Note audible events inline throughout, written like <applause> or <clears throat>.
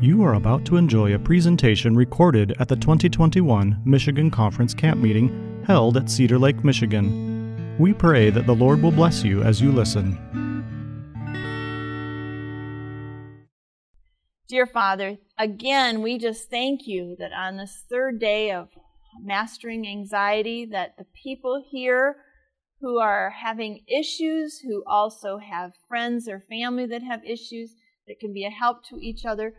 You are about to enjoy a presentation recorded at the 2021 Michigan Conference Camp Meeting held at Cedar Lake, Michigan. We pray that the Lord will bless you as you listen. Dear Father, again, we just thank you that on this third day of mastering anxiety, that the people here who are having issues, who also have friends or family that have issues, that can be a help to each other,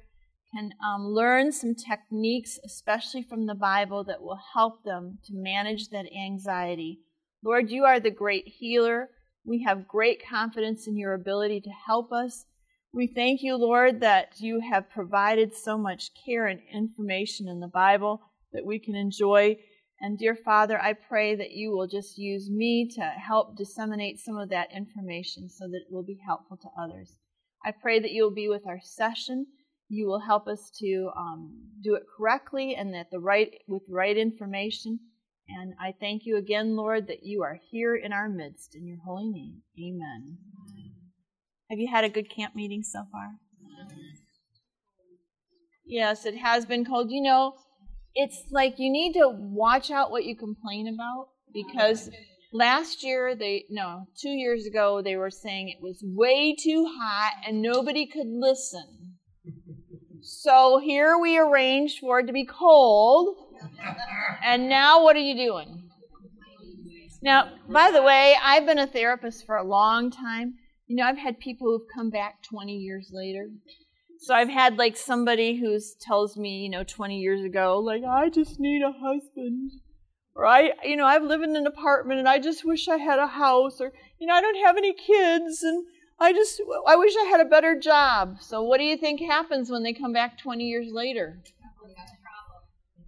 can um, learn some techniques, especially from the Bible, that will help them to manage that anxiety. Lord, you are the great healer. We have great confidence in your ability to help us. We thank you, Lord, that you have provided so much care and information in the Bible that we can enjoy. And dear Father, I pray that you will just use me to help disseminate some of that information so that it will be helpful to others. I pray that you will be with our session you will help us to um, do it correctly and that the right with the right information. And I thank you again, Lord, that you are here in our midst in your holy name. Amen. Have you had a good camp meeting so far? Yes, it has been cold. You know, it's like you need to watch out what you complain about because last year they no, 2 years ago they were saying it was way too hot and nobody could listen. So here we arranged for it to be cold. And now what are you doing? Now, by the way, I've been a therapist for a long time. You know, I've had people who've come back 20 years later. So I've had like somebody who tells me, you know, 20 years ago, like, I just need a husband. Or I, you know, I've lived in an apartment and I just wish I had a house. Or, you know, I don't have any kids and I just, I wish I had a better job. So, what do you think happens when they come back 20 years later?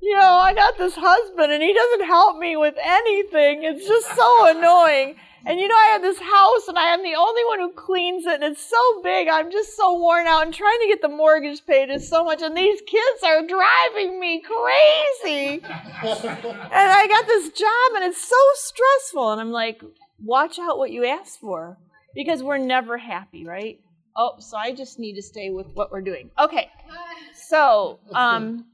You know, I got this husband and he doesn't help me with anything. It's just so annoying. And you know, I have this house and I am the only one who cleans it and it's so big. I'm just so worn out and trying to get the mortgage paid is so much. And these kids are driving me crazy. <laughs> and I got this job and it's so stressful. And I'm like, watch out what you ask for because we're never happy, right? Oh, so I just need to stay with what we're doing. Okay, so um,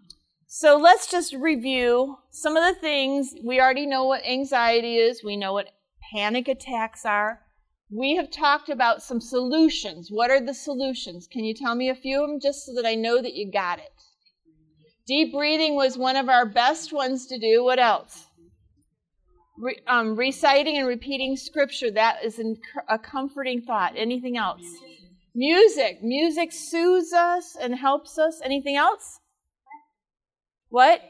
so let's just review some of the things. We already know what anxiety is. We know what panic attacks are. We have talked about some solutions. What are the solutions? Can you tell me a few of them just so that I know that you got it? Deep breathing was one of our best ones to do. What else? Re, um, reciting and repeating scripture, that is a comforting thought. Anything else? Music. Music soothes us and helps us. Anything else? What?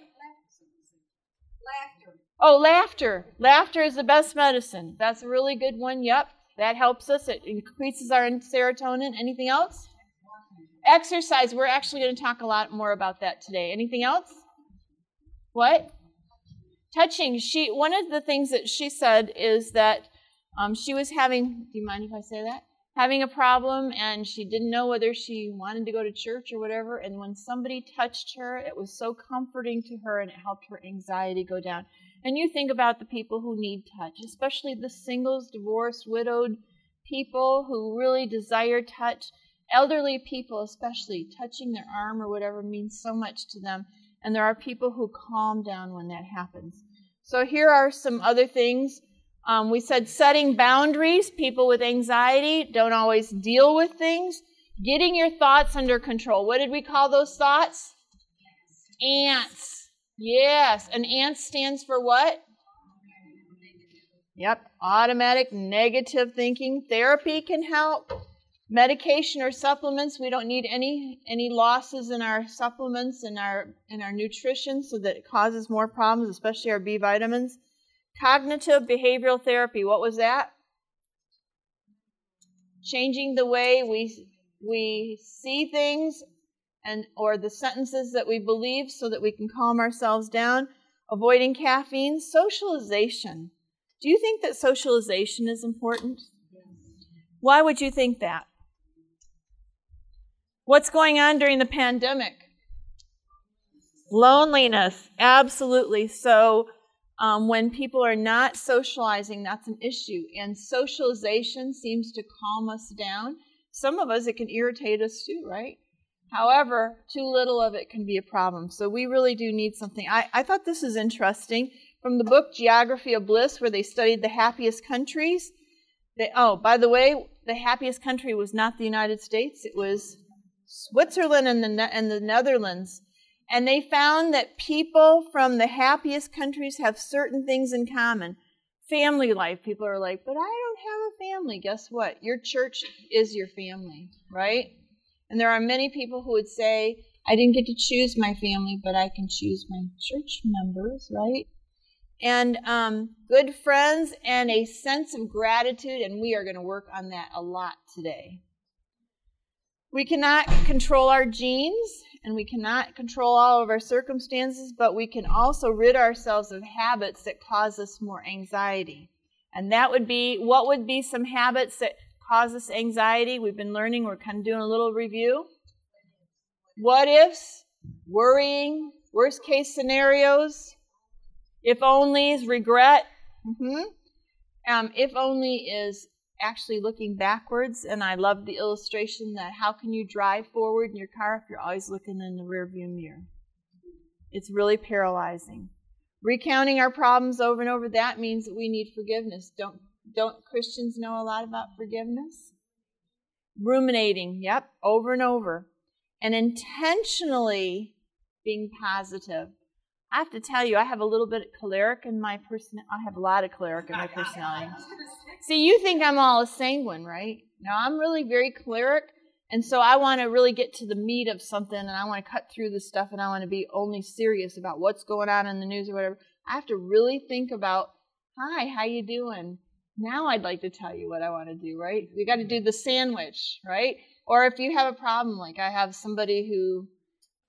Laughter. Oh, laughter. Laughter is the best medicine. That's a really good one. Yep. That helps us. It increases our serotonin. Anything else? Exercise. We're actually going to talk a lot more about that today. Anything else? What? touching. She one of the things that she said is that um, she was having. Do you mind if I say that? Having a problem, and she didn't know whether she wanted to go to church or whatever. And when somebody touched her, it was so comforting to her, and it helped her anxiety go down. And you think about the people who need touch, especially the singles, divorced, widowed people who really desire touch. Elderly people, especially, touching their arm or whatever means so much to them. And there are people who calm down when that happens. So here are some other things. Um, we said setting boundaries. People with anxiety don't always deal with things. Getting your thoughts under control. What did we call those thoughts? Ants. Yes. An ant stands for what? Yep. Automatic negative thinking. Therapy can help medication or supplements we don't need any any losses in our supplements and our in our nutrition so that it causes more problems especially our b vitamins cognitive behavioral therapy. What was that? Changing the way we we see things and or the sentences that we believe so that we can calm ourselves down. Avoiding caffeine. Socialization. Do you think that socialization is important? Why would you think that? What's going on during the pandemic? Loneliness, absolutely. So, um, when people are not socializing, that's an issue. And socialization seems to calm us down. some of us, it can irritate us too, right? However, too little of it can be a problem. So we really do need something. I, I thought this is interesting from the book Geography of Bliss, where they studied the happiest countries. They, oh, by the way, the happiest country was not the United States, it was Switzerland and the, and the Netherlands. And they found that people from the happiest countries have certain things in common. Family life. People are like, but I don't have a family. Guess what? Your church is your family, right? And there are many people who would say, I didn't get to choose my family, but I can choose my church members, right? And um, good friends and a sense of gratitude, and we are going to work on that a lot today. We cannot control our genes and we cannot control all of our circumstances, but we can also rid ourselves of habits that cause us more anxiety. And that would be what would be some habits that cause us anxiety? We've been learning, we're kind of doing a little review. What ifs, worrying, worst case scenarios, if onlys, regret. Mm-hmm. Um, if only is actually looking backwards, and I love the illustration that how can you drive forward in your car if you're always looking in the rearview mirror? It's really paralyzing. Recounting our problems over and over, that means that we need forgiveness. Don't don't Christians know a lot about forgiveness? Ruminating, yep, over and over. And intentionally being positive. I have to tell you, I have a little bit of choleric in my person. I have a lot of choleric in my personality. See, you think I'm all a sanguine, right? No, I'm really very choleric, and so I want to really get to the meat of something, and I want to cut through the stuff, and I want to be only serious about what's going on in the news or whatever. I have to really think about, hi, how you doing? Now I'd like to tell you what I want to do, right? We got to do the sandwich, right? Or if you have a problem, like I have somebody who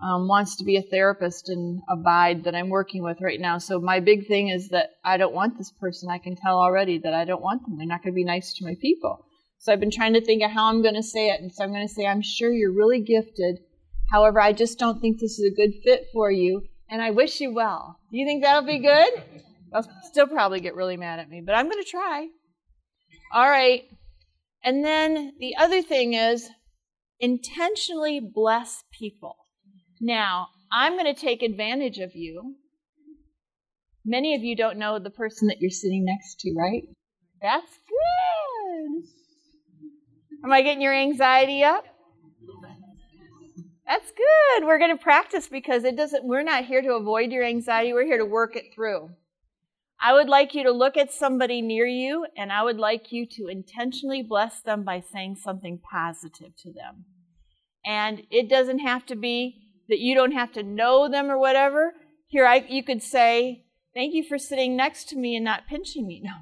um, wants to be a therapist and abide that I'm working with right now. So my big thing is that I don't want this person. I can tell already that I don't want them. They're not going to be nice to my people. So I've been trying to think of how I'm going to say it. And so I'm going to say, I'm sure you're really gifted. However, I just don't think this is a good fit for you. And I wish you well. Do you think that'll be good? They'll still probably get really mad at me, but I'm going to try. All right. And then the other thing is intentionally bless people. Now, I'm going to take advantage of you. Many of you don't know the person that you're sitting next to, right? That's good. Am I getting your anxiety up? That's good. We're going to practice because it doesn't we're not here to avoid your anxiety. We're here to work it through. I would like you to look at somebody near you and I would like you to intentionally bless them by saying something positive to them. And it doesn't have to be that you don't have to know them or whatever. Here, I, you could say, Thank you for sitting next to me and not pinching me. <laughs> No,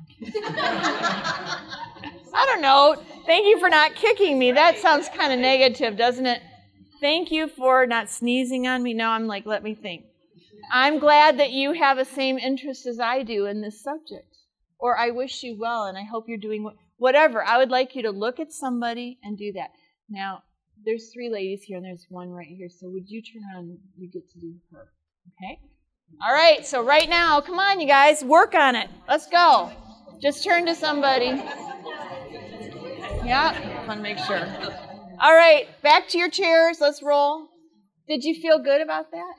I don't know. Thank you for not kicking me. That sounds kind of negative, doesn't it? Thank you for not sneezing on me. No, I'm like, let me think. I'm glad that you have the same interest as I do in this subject. Or I wish you well and I hope you're doing whatever. I would like you to look at somebody and do that. Now, there's three ladies here and there's one right here. So would you turn on? You get to do her. Okay? All right. So right now, come on, you guys, work on it. Let's go. Just turn to somebody. Yeah, want to make sure. All right, back to your chairs. Let's roll. Did you feel good about that?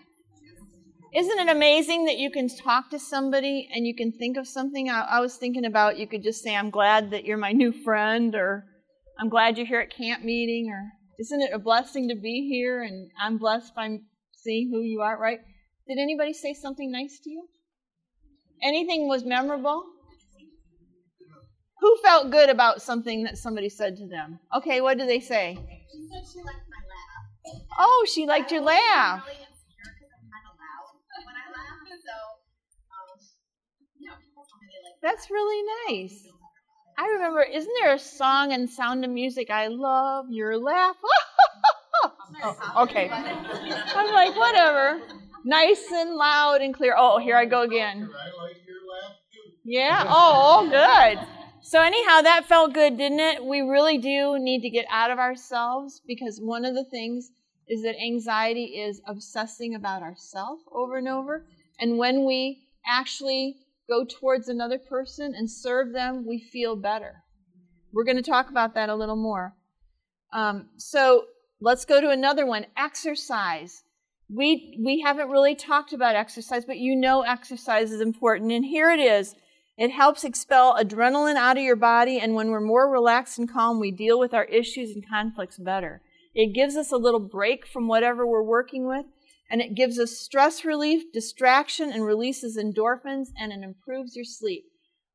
Isn't it amazing that you can talk to somebody and you can think of something? I, I was thinking about you could just say, I'm glad that you're my new friend, or I'm glad you're here at camp meeting, or isn't it a blessing to be here? And I'm blessed by seeing who you are, right? Did anybody say something nice to you? Anything was memorable? Who felt good about something that somebody said to them? Okay, what did they say? She said she liked my laugh. Oh, she liked your laugh. Really insecure because I'm kind of loud when I laugh. So, um, you know, people tell me they like That's really nice. I remember, isn't there a song in Sound of Music? I love your laugh. <laughs> Oh, oh, okay. I'm like, whatever. Nice and loud and clear. Oh, here I go again. Yeah. Oh, oh, good. So, anyhow, that felt good, didn't it? We really do need to get out of ourselves because one of the things is that anxiety is obsessing about ourselves over and over. And when we actually go towards another person and serve them, we feel better. We're going to talk about that a little more. Um, so let's go to another one exercise. We, we haven't really talked about exercise, but you know exercise is important. And here it is it helps expel adrenaline out of your body, and when we're more relaxed and calm, we deal with our issues and conflicts better. It gives us a little break from whatever we're working with, and it gives us stress relief, distraction, and releases endorphins, and it improves your sleep.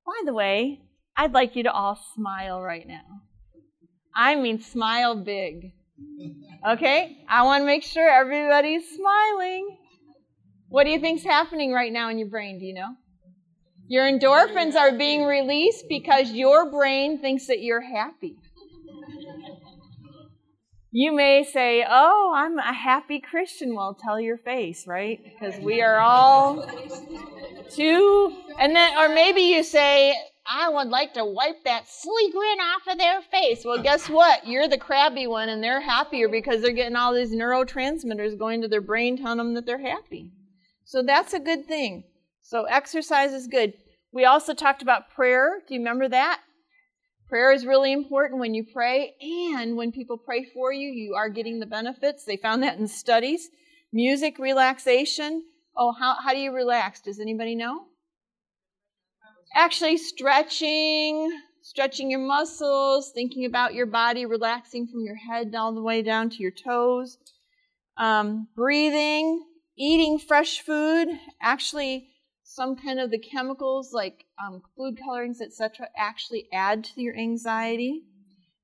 By the way, I'd like you to all smile right now. I mean, smile big. Okay? I want to make sure everybody's smiling. What do you think's happening right now in your brain? Do you know? Your endorphins are being released because your brain thinks that you're happy. You may say, Oh, I'm a happy Christian. Well, tell your face, right? Because we are all too. And then, or maybe you say, I would like to wipe that silly grin off of their face. Well, guess what? You're the crabby one, and they're happier because they're getting all these neurotransmitters going to their brain telling them that they're happy. So that's a good thing. So exercise is good. We also talked about prayer. Do you remember that? Prayer is really important when you pray, and when people pray for you, you are getting the benefits. They found that in studies. Music, relaxation. Oh, how, how do you relax? Does anybody know? Actually, stretching, stretching your muscles, thinking about your body, relaxing from your head all the way down to your toes. Um, breathing, eating fresh food. Actually, some kind of the chemicals like um, food colorings, etc., actually add to your anxiety.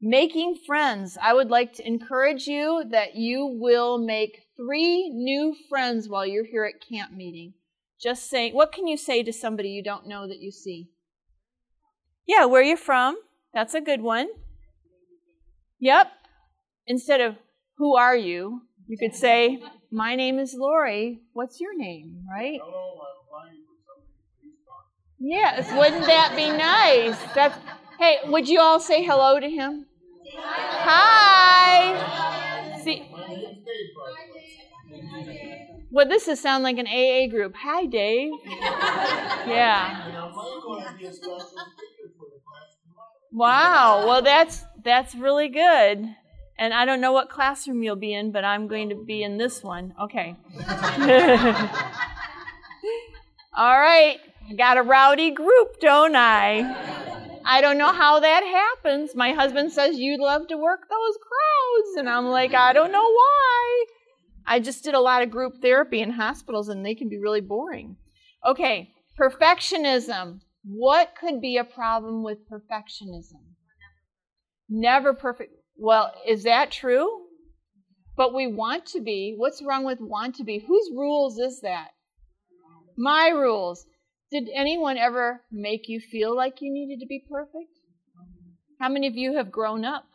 Making friends. I would like to encourage you that you will make three new friends while you're here at camp meeting. Just saying, what can you say to somebody you don't know that you see? Yeah, where you from? That's a good one. Yep. Instead of who are you, you could say, My name is Lori. What's your name? Right? Yes, wouldn't that be nice? That's hey, would you all say hello to him? Hi. See well, this is sound like an AA group. Hi, Dave. Yeah. Wow. Well, that's that's really good. And I don't know what classroom you'll be in, but I'm going to be in this one. Okay. <laughs> All right. I got a rowdy group, don't I? I don't know how that happens. My husband says you'd love to work those crowds. And I'm like, I don't know why. I just did a lot of group therapy in hospitals and they can be really boring. Okay, perfectionism. What could be a problem with perfectionism? Never perfect. Well, is that true? But we want to be. What's wrong with want to be? Whose rules is that? My rules. Did anyone ever make you feel like you needed to be perfect? How many of you have grown up?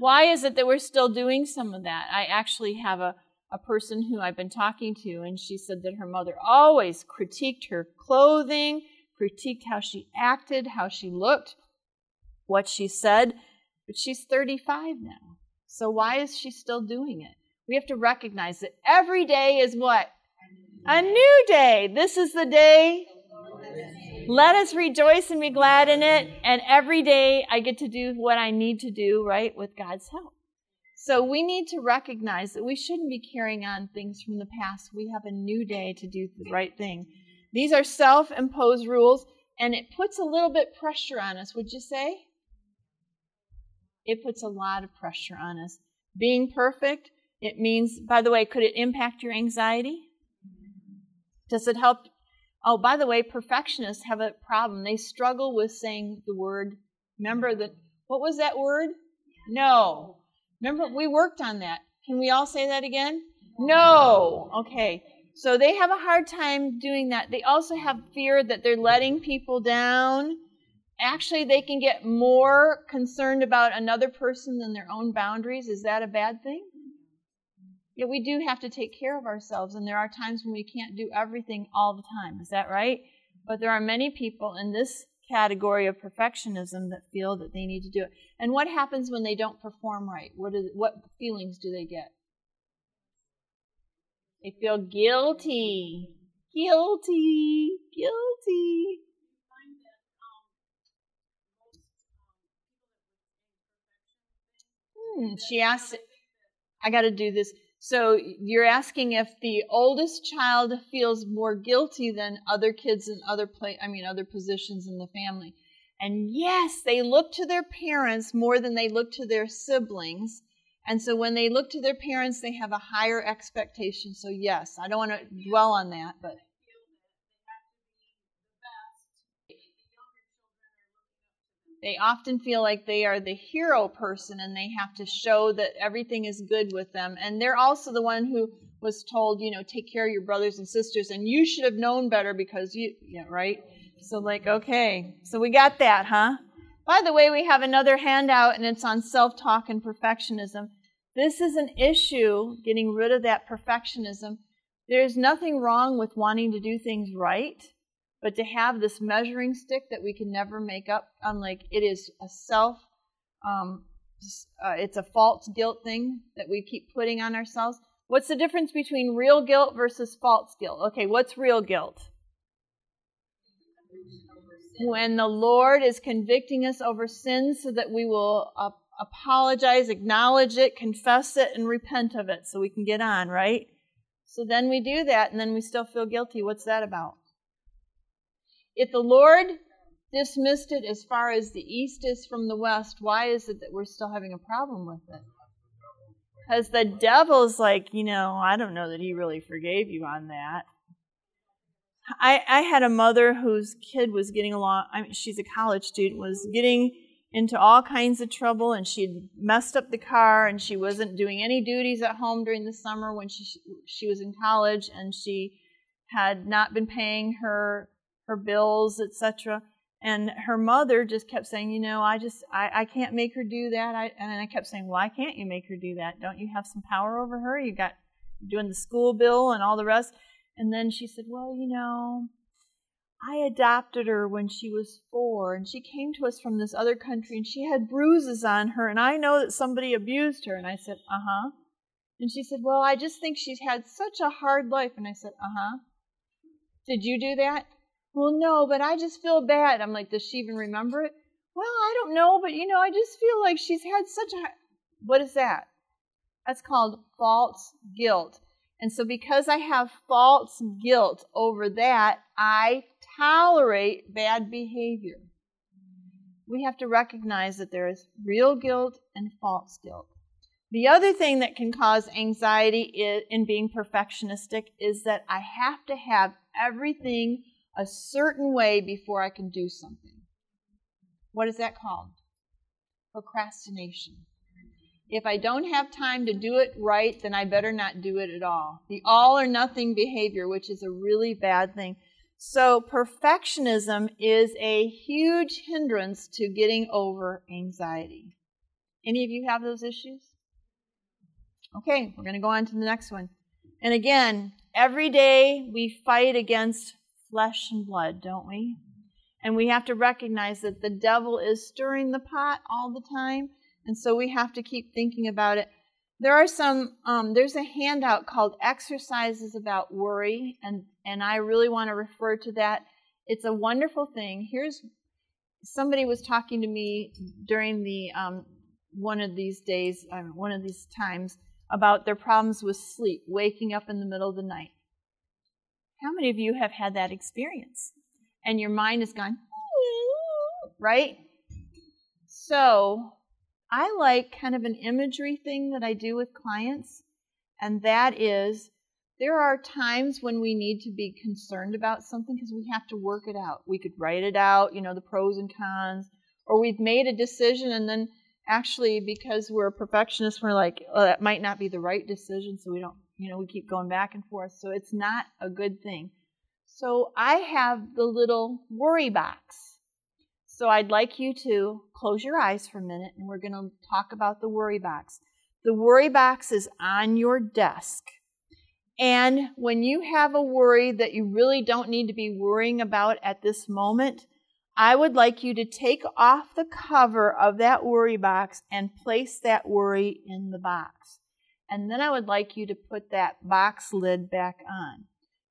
Why is it that we're still doing some of that? I actually have a, a person who I've been talking to, and she said that her mother always critiqued her clothing, critiqued how she acted, how she looked, what she said, but she's 35 now. So why is she still doing it? We have to recognize that every day is what? A new day. This is the day let us rejoice and be glad in it. And every day I get to do what I need to do, right, with God's help. So we need to recognize that we shouldn't be carrying on things from the past. We have a new day to do the right thing. These are self imposed rules, and it puts a little bit pressure on us, would you say? It puts a lot of pressure on us. Being perfect, it means, by the way, could it impact your anxiety? Does it help Oh, by the way, perfectionists have a problem. They struggle with saying the word. Remember that? What was that word? No. Remember, we worked on that. Can we all say that again? No. Okay. So they have a hard time doing that. They also have fear that they're letting people down. Actually, they can get more concerned about another person than their own boundaries. Is that a bad thing? Yet we do have to take care of ourselves, and there are times when we can't do everything all the time. Is that right? But there are many people in this category of perfectionism that feel that they need to do it. And what happens when they don't perform right? What, is, what feelings do they get? They feel guilty. Guilty. Guilty. Hmm, she asked, I got to do this. So you're asking if the oldest child feels more guilty than other kids in other play, I mean other positions in the family. And yes, they look to their parents more than they look to their siblings. And so when they look to their parents, they have a higher expectation. So yes, I don't want to dwell on that, but they often feel like they are the hero person and they have to show that everything is good with them. And they're also the one who was told, you know, take care of your brothers and sisters and you should have known better because you, yeah, right? So, like, okay, so we got that, huh? By the way, we have another handout and it's on self talk and perfectionism. This is an issue, getting rid of that perfectionism. There's nothing wrong with wanting to do things right but to have this measuring stick that we can never make up, I'm like, it is a self, um, uh, it's a false guilt thing that we keep putting on ourselves. What's the difference between real guilt versus false guilt? Okay, what's real guilt? When the Lord is convicting us over sins so that we will uh, apologize, acknowledge it, confess it, and repent of it so we can get on, right? So then we do that and then we still feel guilty. What's that about? If the Lord dismissed it as far as the east is from the west, why is it that we're still having a problem with it? Because the devil's like, you know, I don't know that he really forgave you on that. I, I had a mother whose kid was getting along, I mean, she's a college student, was getting into all kinds of trouble and she had messed up the car and she wasn't doing any duties at home during the summer when she, she was in college and she had not been paying her her bills, etc. And her mother just kept saying, you know, I just I, I can't make her do that. I, and then I kept saying, why can't you make her do that? Don't you have some power over her? You got doing the school bill and all the rest. And then she said, well, you know, I adopted her when she was four, and she came to us from this other country, and she had bruises on her, and I know that somebody abused her. And I said, uh huh. And she said, well, I just think she's had such a hard life. And I said, uh huh. Did you do that? Well, no, but I just feel bad. I'm like, does she even remember it? Well, I don't know, but you know, I just feel like she's had such a. What is that? That's called false guilt. And so, because I have false guilt over that, I tolerate bad behavior. We have to recognize that there is real guilt and false guilt. The other thing that can cause anxiety in being perfectionistic is that I have to have everything a certain way before I can do something. What is that called? Procrastination. If I don't have time to do it right, then I better not do it at all. The all or nothing behavior, which is a really bad thing. So, perfectionism is a huge hindrance to getting over anxiety. Any of you have those issues? Okay, we're going to go on to the next one. And again, every day we fight against flesh and blood, don't we? And we have to recognize that the devil is stirring the pot all the time. And so we have to keep thinking about it. There are some, um, there's a handout called Exercises About Worry, and, and I really want to refer to that. It's a wonderful thing. Here's somebody was talking to me during the um, one of these days, um, one of these times, about their problems with sleep, waking up in the middle of the night. How many of you have had that experience? And your mind has gone, right? So I like kind of an imagery thing that I do with clients, and that is there are times when we need to be concerned about something because we have to work it out. We could write it out, you know, the pros and cons, or we've made a decision and then actually because we're perfectionists, we're like, oh, that might not be the right decision, so we don't you know, we keep going back and forth. So it's not a good thing. So I have the little worry box. So I'd like you to close your eyes for a minute and we're going to talk about the worry box. The worry box is on your desk. And when you have a worry that you really don't need to be worrying about at this moment, I would like you to take off the cover of that worry box and place that worry in the box. And then I would like you to put that box lid back on.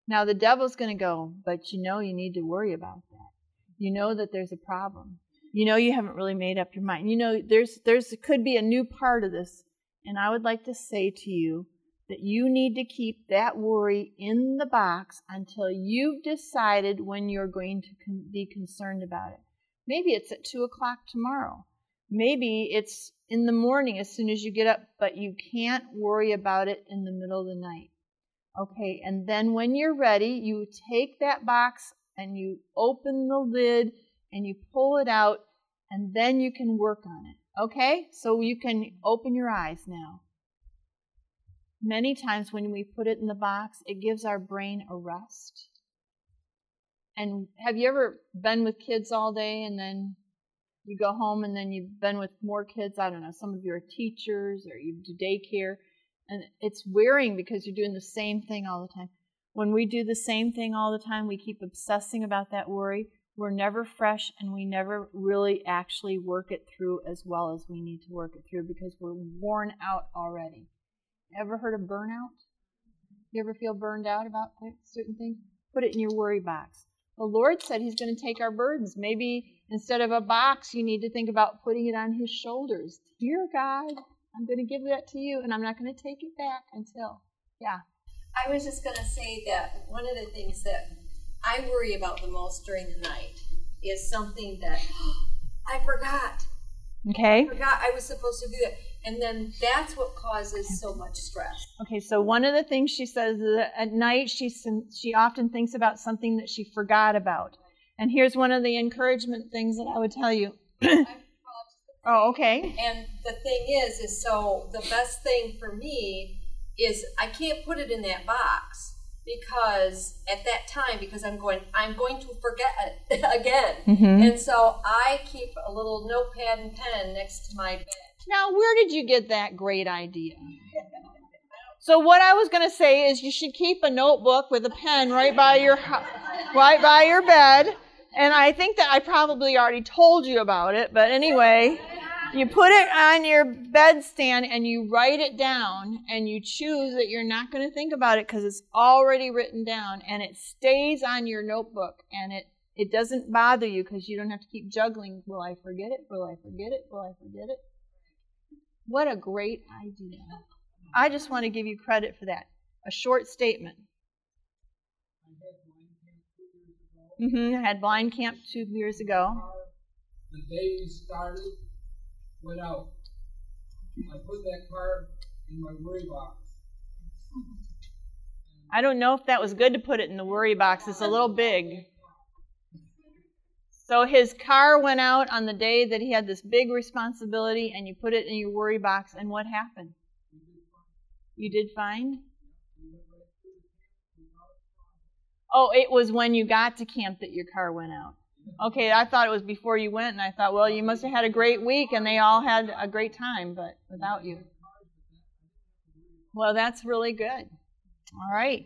Now the devil's going to go, but you know you need to worry about that. You know that there's a problem. you know you haven't really made up your mind. You know there's there's could be a new part of this, and I would like to say to you that you need to keep that worry in the box until you've decided when you're going to con- be concerned about it. Maybe it's at two o'clock tomorrow. Maybe it's in the morning as soon as you get up, but you can't worry about it in the middle of the night. Okay, and then when you're ready, you take that box and you open the lid and you pull it out, and then you can work on it. Okay, so you can open your eyes now. Many times when we put it in the box, it gives our brain a rest. And have you ever been with kids all day and then you go home and then you've been with more kids? I don't know, some of you are teachers or you do daycare. And it's wearing because you're doing the same thing all the time. When we do the same thing all the time, we keep obsessing about that worry. We're never fresh and we never really actually work it through as well as we need to work it through because we're worn out already. Ever heard of burnout? You ever feel burned out about certain things? Put it in your worry box. The Lord said He's going to take our burdens. Maybe instead of a box, you need to think about putting it on His shoulders. Dear God, I'm going to give that to you, and I'm not going to take it back until. Yeah. I was just going to say that one of the things that I worry about the most during the night is something that oh, <gasps> I forgot. Okay. I forgot I was supposed to do that. And then that's what causes so much stress. Okay, so one of the things she says is that at night she she often thinks about something that she forgot about. And here's one of the encouragement things that I would tell you. <clears throat> <clears throat> oh, okay. And the thing is, is so the best thing for me is I can't put it in that box because at that time because i'm going i'm going to forget it <laughs> again mm-hmm. and so i keep a little notepad and pen next to my bed now where did you get that great idea so what i was going to say is you should keep a notebook with a pen right by your right by your bed and i think that i probably already told you about it but anyway you put it on your bedstand and you write it down and you choose that you're not going to think about it because it's already written down and it stays on your notebook and it it doesn't bother you because you don't have to keep juggling will i forget it? Will i forget it? Will i forget it? What a great idea. I just want to give you credit for that. A short statement mm-hmm. i had blind camp two years ago the day we started went out. I put that card in my worry box. I don't know if that was good to put it in the worry box. It's a little big. So his car went out on the day that he had this big responsibility, and you put it in your worry box, and what happened? You did fine? Oh, it was when you got to camp that your car went out. Okay, I thought it was before you went, and I thought, well, you must have had a great week, and they all had a great time, but without you. Well, that's really good. All right.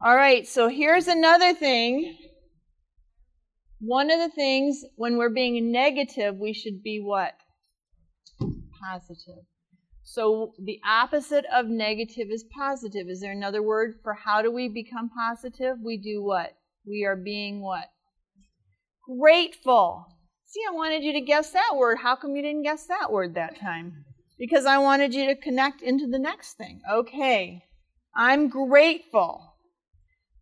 All right, so here's another thing. One of the things when we're being negative, we should be what? Positive. So the opposite of negative is positive. Is there another word for how do we become positive? We do what? We are being what? Grateful. See, I wanted you to guess that word. How come you didn't guess that word that time? Because I wanted you to connect into the next thing. Okay. I'm grateful.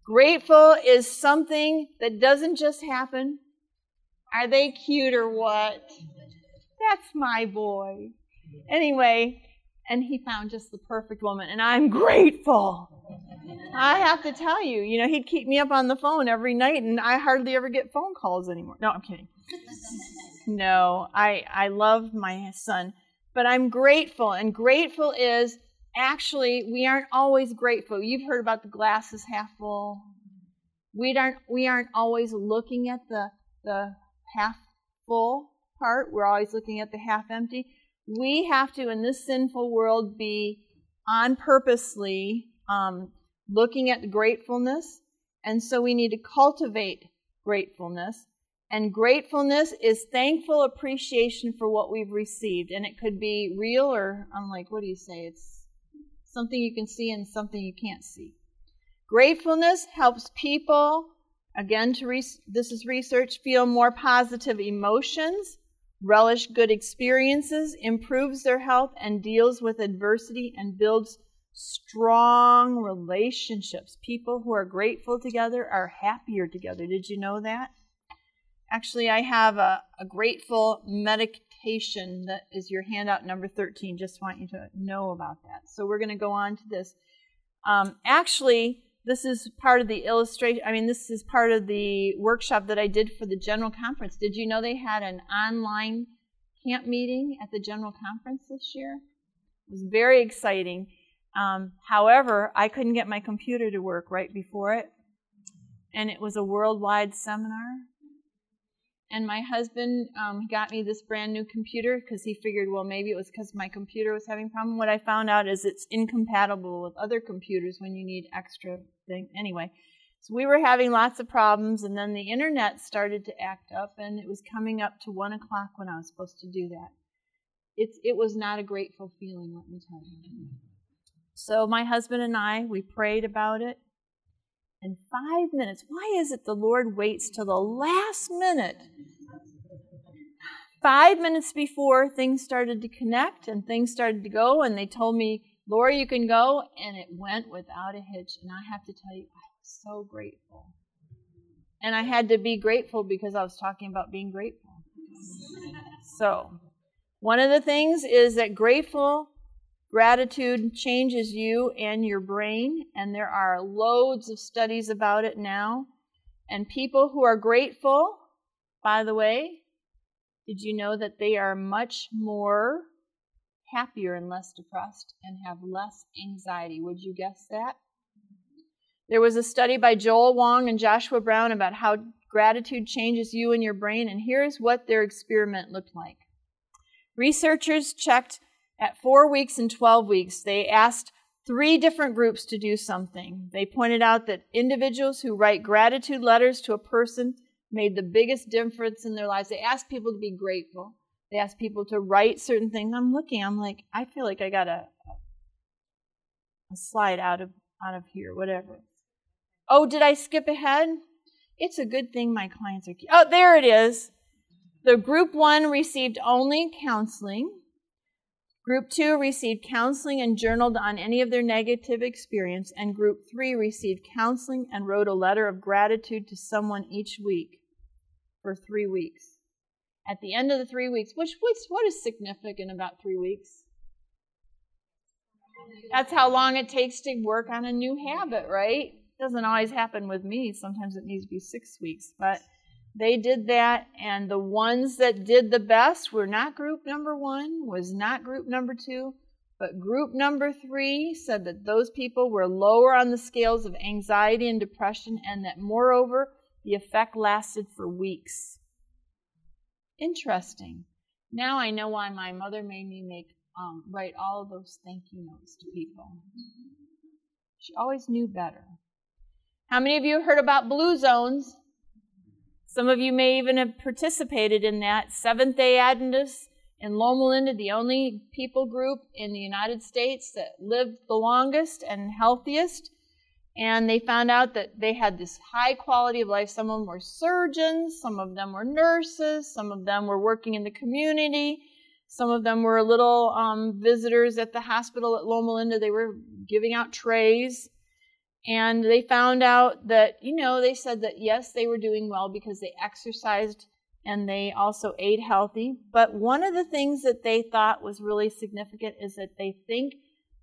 Grateful is something that doesn't just happen. Are they cute or what? That's my boy. Anyway, and he found just the perfect woman, and I'm grateful. I have to tell you, you know, he'd keep me up on the phone every night, and I hardly ever get phone calls anymore. No, I'm kidding. no, I I love my son, but I'm grateful, and grateful is actually we aren't always grateful. You've heard about the glass is half full. We aren't we aren't always looking at the the half full part. We're always looking at the half empty. We have to, in this sinful world, be on purposely um, looking at gratefulness. And so we need to cultivate gratefulness. And gratefulness is thankful appreciation for what we've received. And it could be real or I'm like, what do you say? It's something you can see and something you can't see. Gratefulness helps people Again, to re- this is research. Feel more positive emotions, relish good experiences, improves their health, and deals with adversity and builds strong relationships. People who are grateful together are happier together. Did you know that? Actually, I have a, a grateful meditation that is your handout number 13. Just want you to know about that. So we're going to go on to this. Um, actually, this is part of the illustration. I mean, this is part of the workshop that I did for the general conference. Did you know they had an online camp meeting at the general conference this year? It was very exciting. Um, however, I couldn't get my computer to work right before it, and it was a worldwide seminar. And my husband um, got me this brand new computer because he figured, well, maybe it was because my computer was having problem. What I found out is it's incompatible with other computers when you need extra thing. Anyway, so we were having lots of problems, and then the internet started to act up, and it was coming up to one o'clock when I was supposed to do that. It's it was not a grateful feeling, let me tell you. So my husband and I, we prayed about it. And five minutes. Why is it the Lord waits till the last minute? Five minutes before things started to connect and things started to go, and they told me, Laura, you can go. And it went without a hitch. And I have to tell you, I was so grateful. And I had to be grateful because I was talking about being grateful. So, one of the things is that grateful Gratitude changes you and your brain, and there are loads of studies about it now. And people who are grateful, by the way, did you know that they are much more happier and less depressed and have less anxiety? Would you guess that? There was a study by Joel Wong and Joshua Brown about how gratitude changes you and your brain, and here's what their experiment looked like. Researchers checked at four weeks and 12 weeks, they asked three different groups to do something. They pointed out that individuals who write gratitude letters to a person made the biggest difference in their lives. They asked people to be grateful. They ask people to write certain things. I'm looking, I'm like, I feel like I got a, a slide out of out of here, whatever. Oh, did I skip ahead? It's a good thing my clients are. Oh, there it is. The group one received only counseling. Group 2 received counseling and journaled on any of their negative experience, and Group 3 received counseling and wrote a letter of gratitude to someone each week for three weeks. At the end of the three weeks, which, which what is significant about three weeks? That's how long it takes to work on a new habit, right? Doesn't always happen with me. Sometimes it needs to be six weeks, but they did that, and the ones that did the best were not group number one, was not group number two, but group number three said that those people were lower on the scales of anxiety and depression, and that moreover, the effect lasted for weeks. Interesting. Now I know why my mother made me make um, write all of those thank you notes to people. She always knew better. How many of you heard about blue zones? Some of you may even have participated in that. Seventh day Adventists in Loma Linda, the only people group in the United States that lived the longest and healthiest. And they found out that they had this high quality of life. Some of them were surgeons, some of them were nurses, some of them were working in the community, some of them were little um, visitors at the hospital at Loma Linda. They were giving out trays. And they found out that, you know, they said that yes, they were doing well because they exercised and they also ate healthy. But one of the things that they thought was really significant is that they think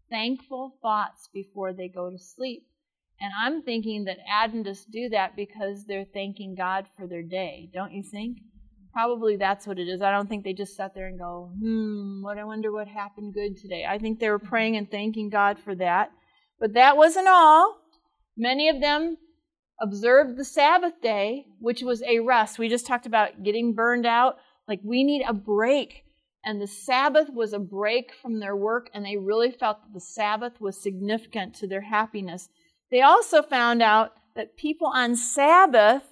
thankful thoughts before they go to sleep. And I'm thinking that Adventists do that because they're thanking God for their day, don't you think? Probably that's what it is. I don't think they just sat there and go, hmm, what I wonder what happened good today. I think they were praying and thanking God for that. But that wasn't all. Many of them observed the Sabbath day, which was a rest. We just talked about getting burned out. Like, we need a break. And the Sabbath was a break from their work, and they really felt that the Sabbath was significant to their happiness. They also found out that people on Sabbath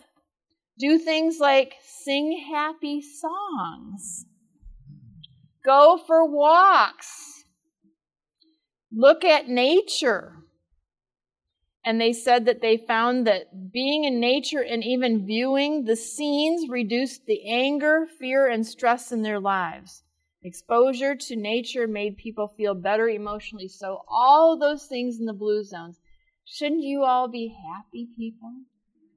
do things like sing happy songs, go for walks, look at nature, and they said that they found that being in nature and even viewing the scenes reduced the anger, fear, and stress in their lives. Exposure to nature made people feel better emotionally. So, all those things in the blue zones. Shouldn't you all be happy people?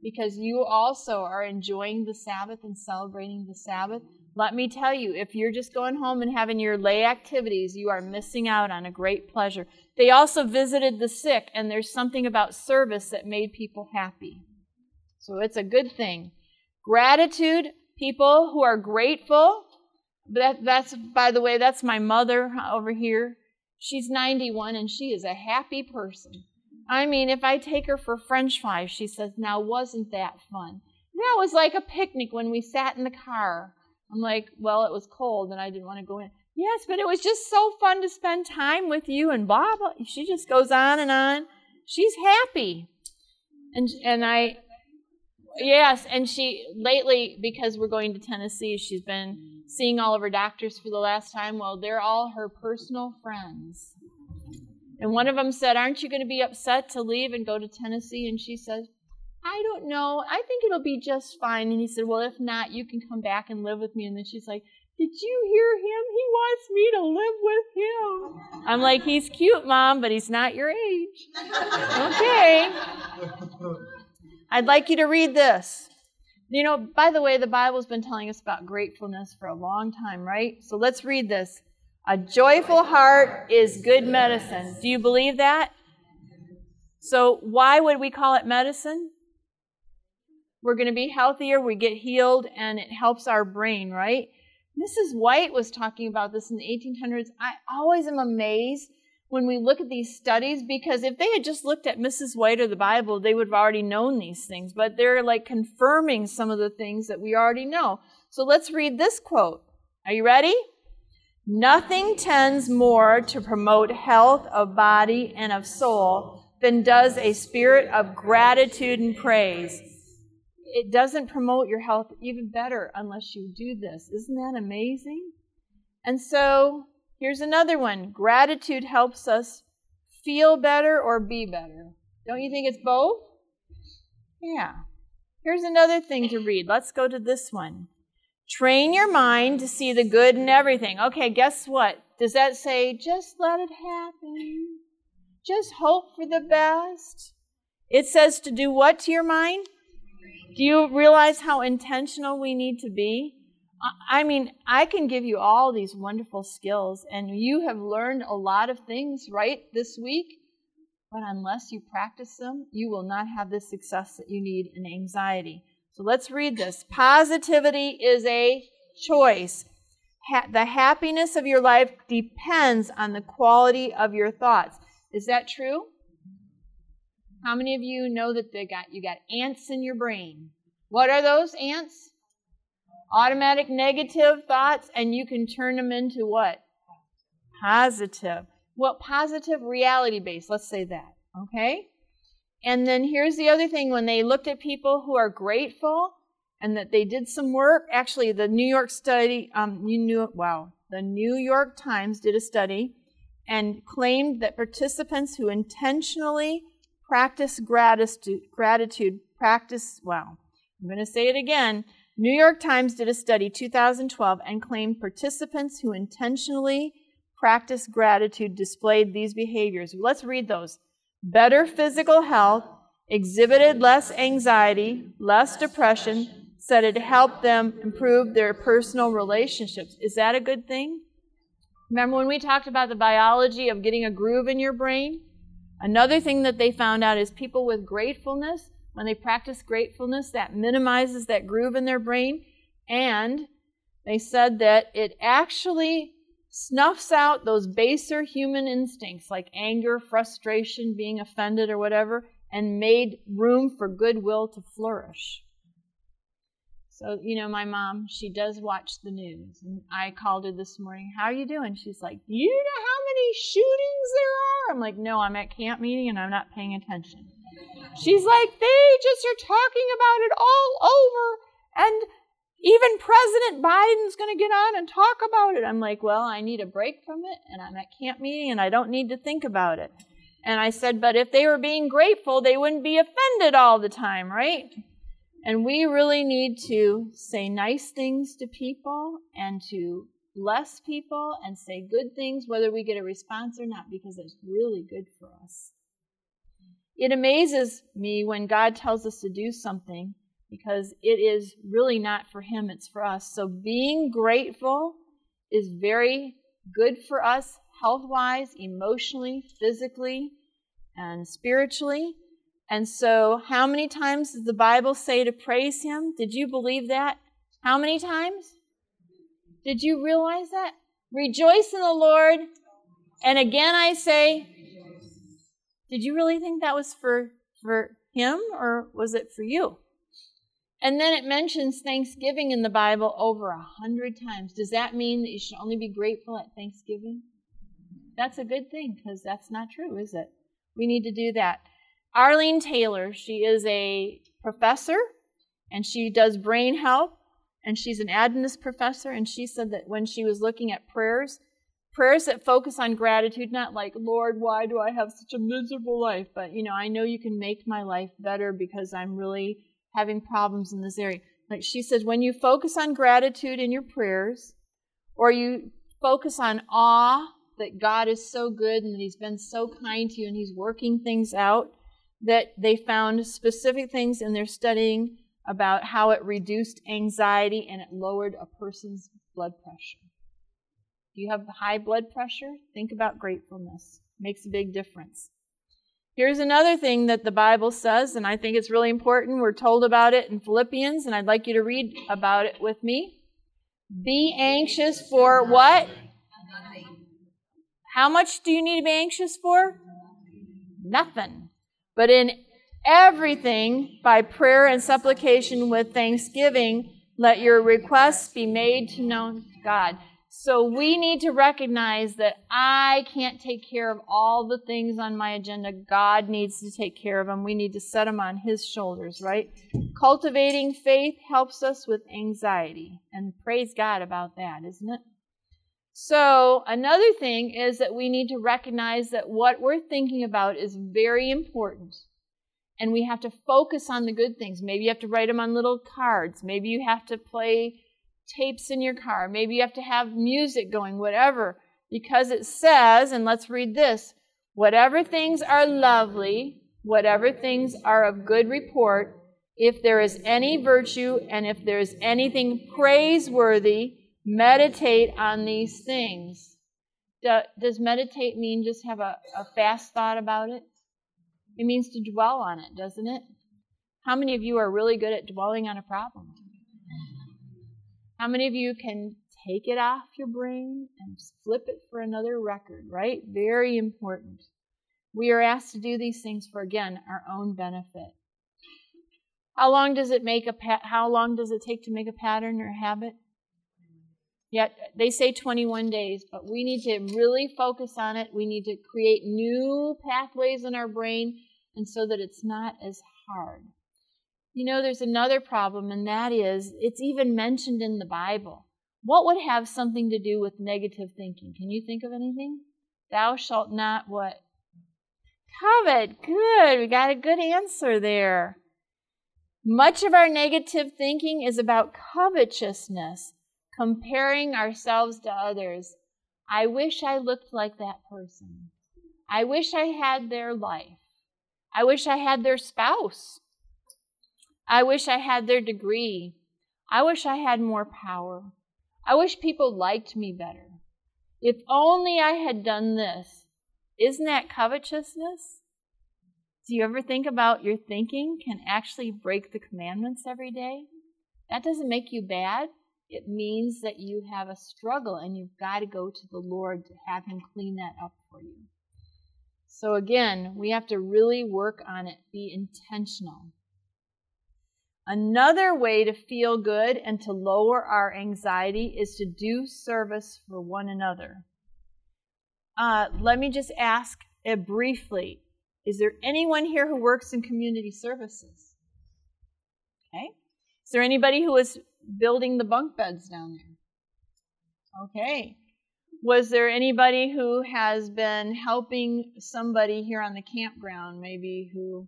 Because you also are enjoying the Sabbath and celebrating the Sabbath. Let me tell you, if you're just going home and having your lay activities, you are missing out on a great pleasure. They also visited the sick, and there's something about service that made people happy. So it's a good thing. Gratitude, people who are grateful. That, that's, by the way, that's my mother over here. She's 91 and she is a happy person. I mean, if I take her for French fries, she says, Now, wasn't that fun? That was like a picnic when we sat in the car. I'm like, Well, it was cold and I didn't want to go in. Yes, but it was just so fun to spend time with you and blah. She just goes on and on. She's happy, and and I, yes, and she lately because we're going to Tennessee, she's been seeing all of her doctors for the last time. Well, they're all her personal friends, and one of them said, "Aren't you going to be upset to leave and go to Tennessee?" And she said, "I don't know. I think it'll be just fine." And he said, "Well, if not, you can come back and live with me." And then she's like. Did you hear him? He wants me to live with him. I'm like, he's cute, Mom, but he's not your age. Okay. I'd like you to read this. You know, by the way, the Bible's been telling us about gratefulness for a long time, right? So let's read this. A joyful heart is good medicine. Do you believe that? So, why would we call it medicine? We're going to be healthier, we get healed, and it helps our brain, right? Mrs. White was talking about this in the 1800s. I always am amazed when we look at these studies because if they had just looked at Mrs. White or the Bible, they would have already known these things, but they're like confirming some of the things that we already know. So let's read this quote. Are you ready? Nothing tends more to promote health of body and of soul than does a spirit of gratitude and praise it doesn't promote your health even better unless you do this. Isn't that amazing? And so here's another one gratitude helps us feel better or be better. Don't you think it's both? Yeah. Here's another thing to read. Let's go to this one. Train your mind to see the good in everything. Okay, guess what? Does that say just let it happen? Just hope for the best? It says to do what to your mind? Do you realize how intentional we need to be? I mean, I can give you all these wonderful skills, and you have learned a lot of things right this week, but unless you practice them, you will not have the success that you need in anxiety. So let's read this. Positivity is a choice. Ha- the happiness of your life depends on the quality of your thoughts. Is that true? How many of you know that they got you got ants in your brain? What are those ants? Automatic negative thoughts, and you can turn them into what? Positive. Well, positive reality based. Let's say that. Okay? And then here's the other thing when they looked at people who are grateful and that they did some work, actually, the New York study, um, you knew, it. wow, the New York Times did a study and claimed that participants who intentionally practice gratitude, gratitude practice, well, I'm going to say it again. New York Times did a study 2012 and claimed participants who intentionally practice gratitude displayed these behaviors. Let's read those. Better physical health, exhibited less anxiety, less depression, said it helped them improve their personal relationships. Is that a good thing? Remember when we talked about the biology of getting a groove in your brain? Another thing that they found out is people with gratefulness, when they practice gratefulness, that minimizes that groove in their brain. And they said that it actually snuffs out those baser human instincts like anger, frustration, being offended, or whatever, and made room for goodwill to flourish. So, you know, my mom, she does watch the news. And I called her this morning, How are you doing? She's like, Do you know how many shootings there are? I'm like, No, I'm at camp meeting and I'm not paying attention. She's like, They just are talking about it all over. And even President Biden's going to get on and talk about it. I'm like, Well, I need a break from it and I'm at camp meeting and I don't need to think about it. And I said, but if they were being grateful, they wouldn't be offended all the time, right? And we really need to say nice things to people and to bless people and say good things, whether we get a response or not, because it's really good for us. It amazes me when God tells us to do something because it is really not for Him, it's for us. So being grateful is very good for us health wise, emotionally, physically, and spiritually. And so, how many times does the Bible say to praise Him? Did you believe that? How many times? Did you realize that? Rejoice in the Lord. And again, I say, did you really think that was for, for him or was it for you? And then it mentions Thanksgiving in the Bible over a hundred times. Does that mean that you should only be grateful at Thanksgiving? That's a good thing because that's not true, is it? We need to do that. Arlene Taylor, she is a professor and she does brain health and she's an Adventist professor, and she said that when she was looking at prayers, prayers that focus on gratitude, not like, Lord, why do I have such a miserable life? But, you know, I know you can make my life better because I'm really having problems in this area. Like she says, when you focus on gratitude in your prayers, or you focus on awe that God is so good and that He's been so kind to you and He's working things out, that they found specific things in their studying about how it reduced anxiety and it lowered a person's blood pressure. Do you have high blood pressure? Think about gratefulness. Makes a big difference. Here's another thing that the Bible says, and I think it's really important. We're told about it in Philippians, and I'd like you to read about it with me. Be anxious for what? How much do you need to be anxious for? Nothing. But in everything by prayer and supplication with thanksgiving. Let your requests be made to known God. So we need to recognize that I can't take care of all the things on my agenda. God needs to take care of them. We need to set them on His shoulders, right? Cultivating faith helps us with anxiety. And praise God about that, isn't it? So, another thing is that we need to recognize that what we're thinking about is very important and we have to focus on the good things. Maybe you have to write them on little cards. Maybe you have to play tapes in your car. Maybe you have to have music going, whatever. Because it says, and let's read this whatever things are lovely, whatever things are of good report, if there is any virtue and if there is anything praiseworthy, meditate on these things. Does meditate mean just have a, a fast thought about it? It means to dwell on it, doesn't it? How many of you are really good at dwelling on a problem? How many of you can take it off your brain and flip it for another record, right? Very important. We are asked to do these things for again our own benefit. How long does it make a pa- how long does it take to make a pattern or habit? Yet they say 21 days, but we need to really focus on it. We need to create new pathways in our brain and so that it's not as hard. You know, there's another problem, and that is it's even mentioned in the Bible. What would have something to do with negative thinking? Can you think of anything? Thou shalt not what? Covet. Good. We got a good answer there. Much of our negative thinking is about covetousness comparing ourselves to others. I wish I looked like that person. I wish I had their life. I wish I had their spouse. I wish I had their degree. I wish I had more power. I wish people liked me better. If only I had done this. Isn't that covetousness? Do you ever think about your thinking can actually break the commandments every day? That doesn't make you bad it means that you have a struggle and you've got to go to the Lord to have Him clean that up for you. So, again, we have to really work on it, be intentional. Another way to feel good and to lower our anxiety is to do service for one another. Uh, let me just ask uh, briefly is there anyone here who works in community services? Okay. Is there anybody who is building the bunk beds down there. Okay. Was there anybody who has been helping somebody here on the campground, maybe who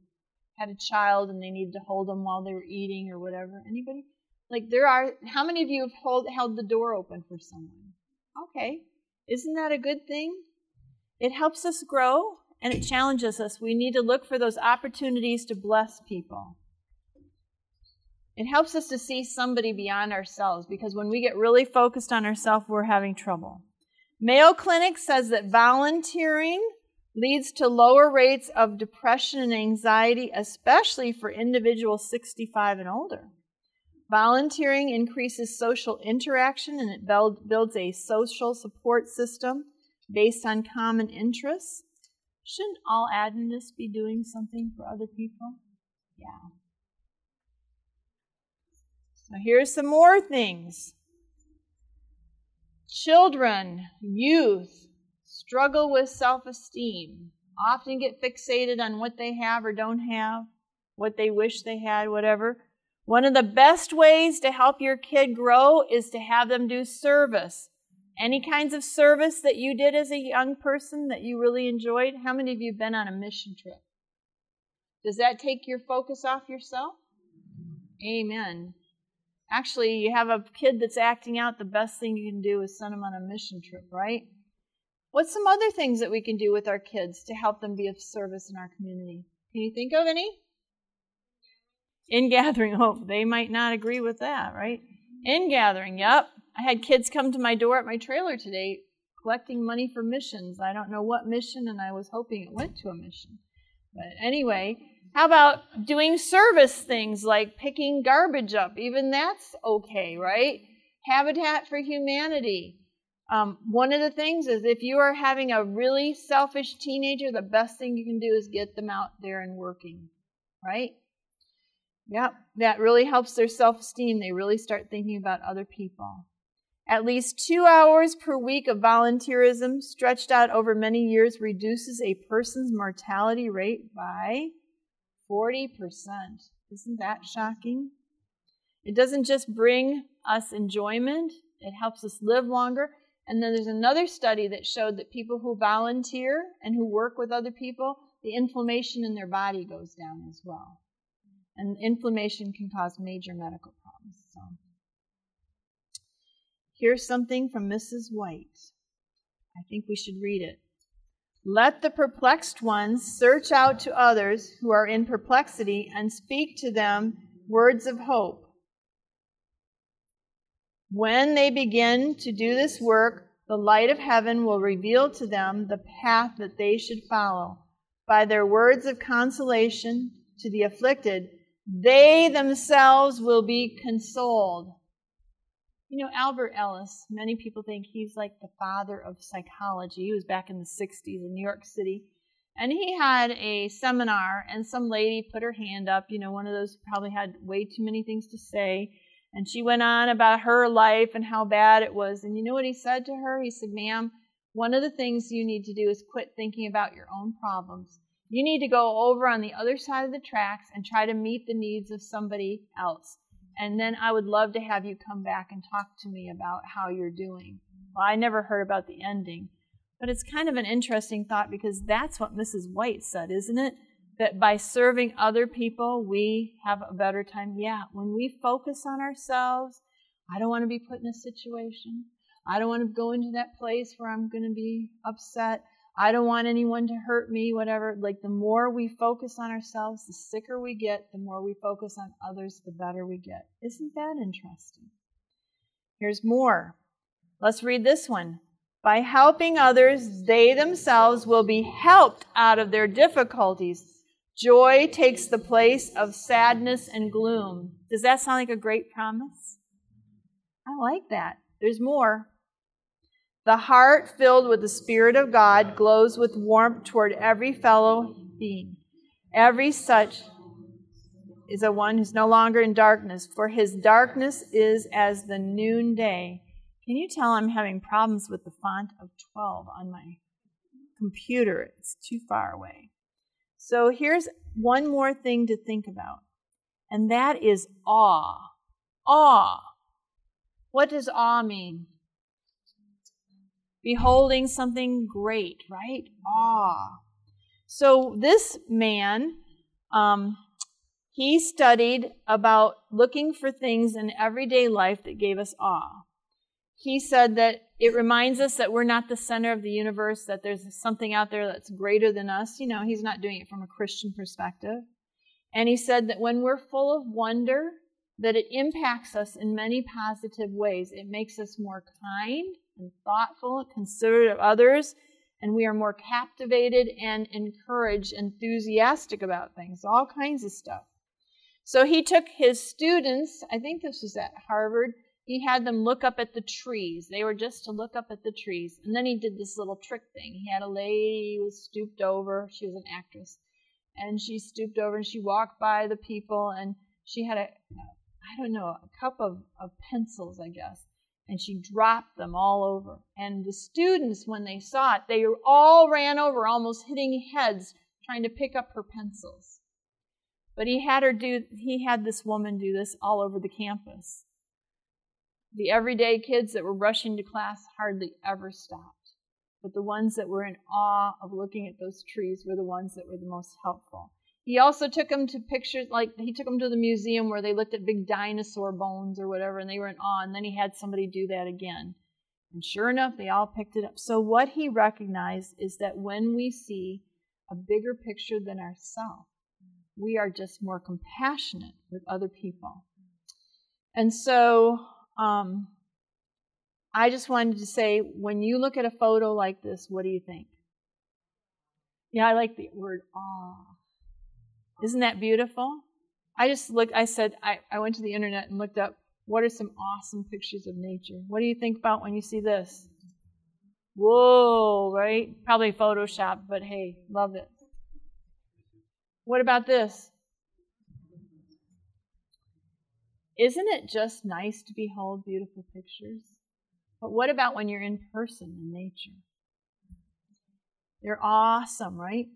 had a child and they needed to hold them while they were eating or whatever? Anybody? Like there are how many of you have hold, held the door open for someone? Okay. Isn't that a good thing? It helps us grow and it challenges us. We need to look for those opportunities to bless people. It helps us to see somebody beyond ourselves because when we get really focused on ourselves, we're having trouble. Mayo Clinic says that volunteering leads to lower rates of depression and anxiety, especially for individuals 65 and older. Volunteering increases social interaction and it builds a social support system based on common interests. Shouldn't all Adventists be doing something for other people? Yeah. So here's some more things. Children, youth struggle with self esteem, often get fixated on what they have or don't have, what they wish they had, whatever. One of the best ways to help your kid grow is to have them do service. Any kinds of service that you did as a young person that you really enjoyed? How many of you have been on a mission trip? Does that take your focus off yourself? Amen. Actually, you have a kid that's acting out, the best thing you can do is send them on a mission trip, right? What's some other things that we can do with our kids to help them be of service in our community? Can you think of any? Ingathering. Oh, they might not agree with that, right? Ingathering, yep. I had kids come to my door at my trailer today collecting money for missions. I don't know what mission, and I was hoping it went to a mission. But anyway, how about doing service things like picking garbage up? Even that's okay, right? Habitat for Humanity. Um, one of the things is if you are having a really selfish teenager, the best thing you can do is get them out there and working, right? Yep, that really helps their self esteem. They really start thinking about other people. At least two hours per week of volunteerism stretched out over many years reduces a person's mortality rate by 40%. Isn't that shocking? It doesn't just bring us enjoyment, it helps us live longer. And then there's another study that showed that people who volunteer and who work with other people, the inflammation in their body goes down as well. And inflammation can cause major medical problems. So. Here's something from Mrs. White. I think we should read it. Let the perplexed ones search out to others who are in perplexity and speak to them words of hope. When they begin to do this work, the light of heaven will reveal to them the path that they should follow. By their words of consolation to the afflicted, they themselves will be consoled. You know, Albert Ellis, many people think he's like the father of psychology. He was back in the 60s in New York City. And he had a seminar, and some lady put her hand up, you know, one of those probably had way too many things to say. And she went on about her life and how bad it was. And you know what he said to her? He said, Ma'am, one of the things you need to do is quit thinking about your own problems. You need to go over on the other side of the tracks and try to meet the needs of somebody else. And then I would love to have you come back and talk to me about how you're doing. Well, I never heard about the ending. But it's kind of an interesting thought because that's what Mrs. White said, isn't it? That by serving other people, we have a better time. Yeah, when we focus on ourselves, I don't want to be put in a situation. I don't want to go into that place where I'm going to be upset. I don't want anyone to hurt me, whatever. Like the more we focus on ourselves, the sicker we get. The more we focus on others, the better we get. Isn't that interesting? Here's more. Let's read this one. By helping others, they themselves will be helped out of their difficulties. Joy takes the place of sadness and gloom. Does that sound like a great promise? I like that. There's more. The heart filled with the Spirit of God glows with warmth toward every fellow being. Every such is a one who's no longer in darkness, for his darkness is as the noonday. Can you tell I'm having problems with the font of 12 on my computer? It's too far away. So here's one more thing to think about, and that is awe. Awe. What does awe mean? beholding something great, right? Awe. So this man, um, he studied about looking for things in everyday life that gave us awe. He said that it reminds us that we're not the center of the universe, that there's something out there that's greater than us. You know, he's not doing it from a Christian perspective. And he said that when we're full of wonder, that it impacts us in many positive ways. It makes us more kind and thoughtful, considerate of others, and we are more captivated and encouraged, enthusiastic about things, all kinds of stuff. So he took his students, I think this was at Harvard, he had them look up at the trees. They were just to look up at the trees. And then he did this little trick thing. He had a lady who was stooped over. She was an actress. And she stooped over and she walked by the people and she had a, I don't know, a cup of, of pencils, I guess. And she dropped them all over. And the students, when they saw it, they all ran over, almost hitting heads, trying to pick up her pencils. But he had her do, he had this woman do this all over the campus. The everyday kids that were rushing to class hardly ever stopped. But the ones that were in awe of looking at those trees were the ones that were the most helpful. He also took them to pictures, like he took them to the museum where they looked at big dinosaur bones or whatever, and they were in awe. And then he had somebody do that again. And sure enough, they all picked it up. So, what he recognized is that when we see a bigger picture than ourselves, we are just more compassionate with other people. And so um, I just wanted to say when you look at a photo like this, what do you think? Yeah, I like the word awe. Isn't that beautiful? I just looked, I said, I, I went to the internet and looked up what are some awesome pictures of nature. What do you think about when you see this? Whoa, right? Probably Photoshop, but hey, love it. What about this? Isn't it just nice to behold beautiful pictures? But what about when you're in person in nature? They're awesome, right?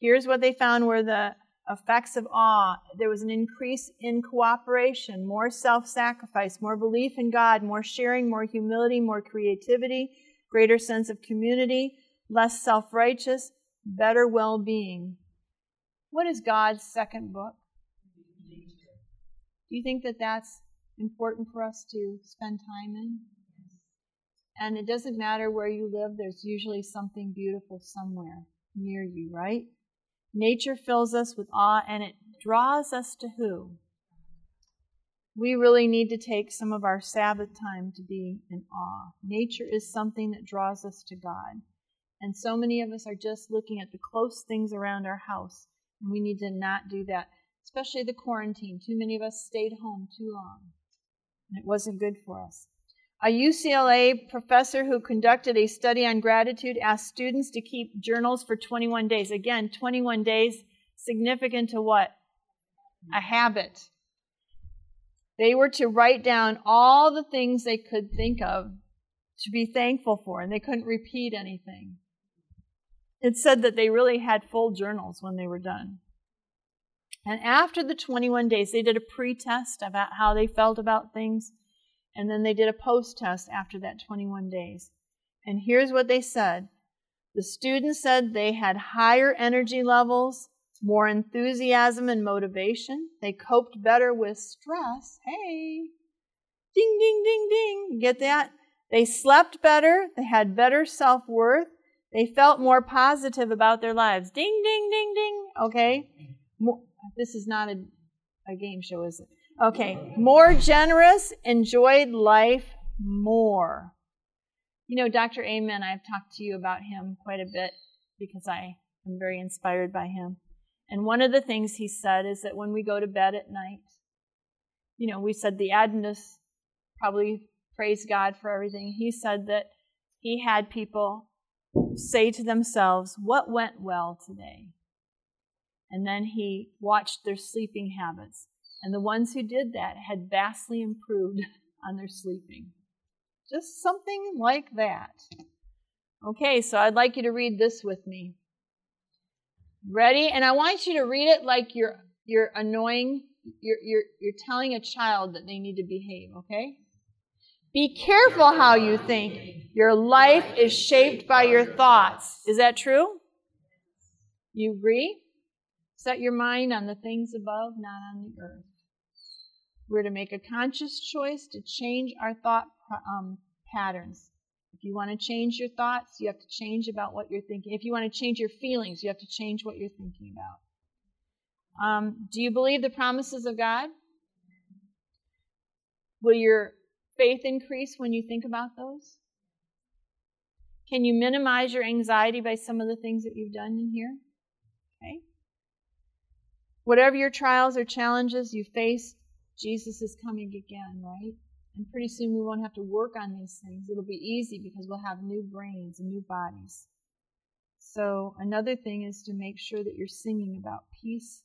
Here's what they found were the effects of awe. There was an increase in cooperation, more self sacrifice, more belief in God, more sharing, more humility, more creativity, greater sense of community, less self righteous, better well being. What is God's second book? Do you think that that's important for us to spend time in? And it doesn't matter where you live, there's usually something beautiful somewhere near you, right? Nature fills us with awe and it draws us to who? We really need to take some of our Sabbath time to be in awe. Nature is something that draws us to God. And so many of us are just looking at the close things around our house, and we need to not do that especially the quarantine. Too many of us stayed home too long, and it wasn't good for us. A UCLA professor who conducted a study on gratitude asked students to keep journals for 21 days. Again, 21 days, significant to what? A habit. They were to write down all the things they could think of to be thankful for, and they couldn't repeat anything. It said that they really had full journals when they were done. And after the 21 days, they did a pre test about how they felt about things, and then they did a post test after that 21 days. And here's what they said the students said they had higher energy levels, more enthusiasm and motivation. They coped better with stress. Hey, ding, ding, ding, ding. Get that? They slept better. They had better self worth. They felt more positive about their lives. Ding, ding, ding, ding. Okay? This is not a, a game show, is it? Okay. More generous, enjoyed life more. You know, Dr. Amen, I've talked to you about him quite a bit because I am very inspired by him. And one of the things he said is that when we go to bed at night, you know, we said the Adventists probably praise God for everything. He said that he had people say to themselves, What went well today? And then he watched their sleeping habits. And the ones who did that had vastly improved <laughs> on their sleeping. Just something like that. Okay, so I'd like you to read this with me. Ready? And I want you to read it like you're you're annoying you're you're you're telling a child that they need to behave, okay? Be careful how you think. Your life is shaped by your thoughts. Is that true? You agree? Set your mind on the things above, not on the earth. We're to make a conscious choice to change our thought um, patterns. If you want to change your thoughts, you have to change about what you're thinking. If you want to change your feelings, you have to change what you're thinking about. Um, do you believe the promises of God? Will your faith increase when you think about those? Can you minimize your anxiety by some of the things that you've done in here? Okay. Whatever your trials or challenges you face, Jesus is coming again, right? And pretty soon we won't have to work on these things. It'll be easy because we'll have new brains and new bodies. So, another thing is to make sure that you're singing about peace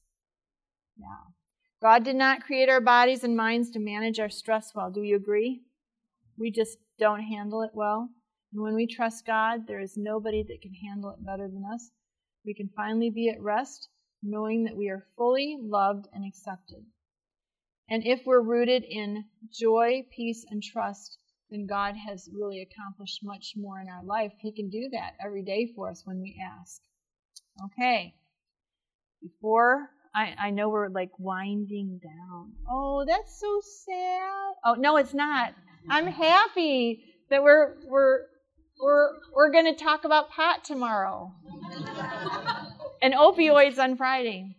now. God did not create our bodies and minds to manage our stress well. Do you agree? We just don't handle it well. And when we trust God, there is nobody that can handle it better than us. We can finally be at rest, knowing that we are fully loved and accepted. And if we're rooted in joy, peace, and trust, then God has really accomplished much more in our life. He can do that every day for us when we ask. Okay. Before I, I know we're like winding down. Oh, that's so sad. Oh no, it's not. I'm happy that we're we're we're we're going to talk about pot tomorrow and opioids on Friday.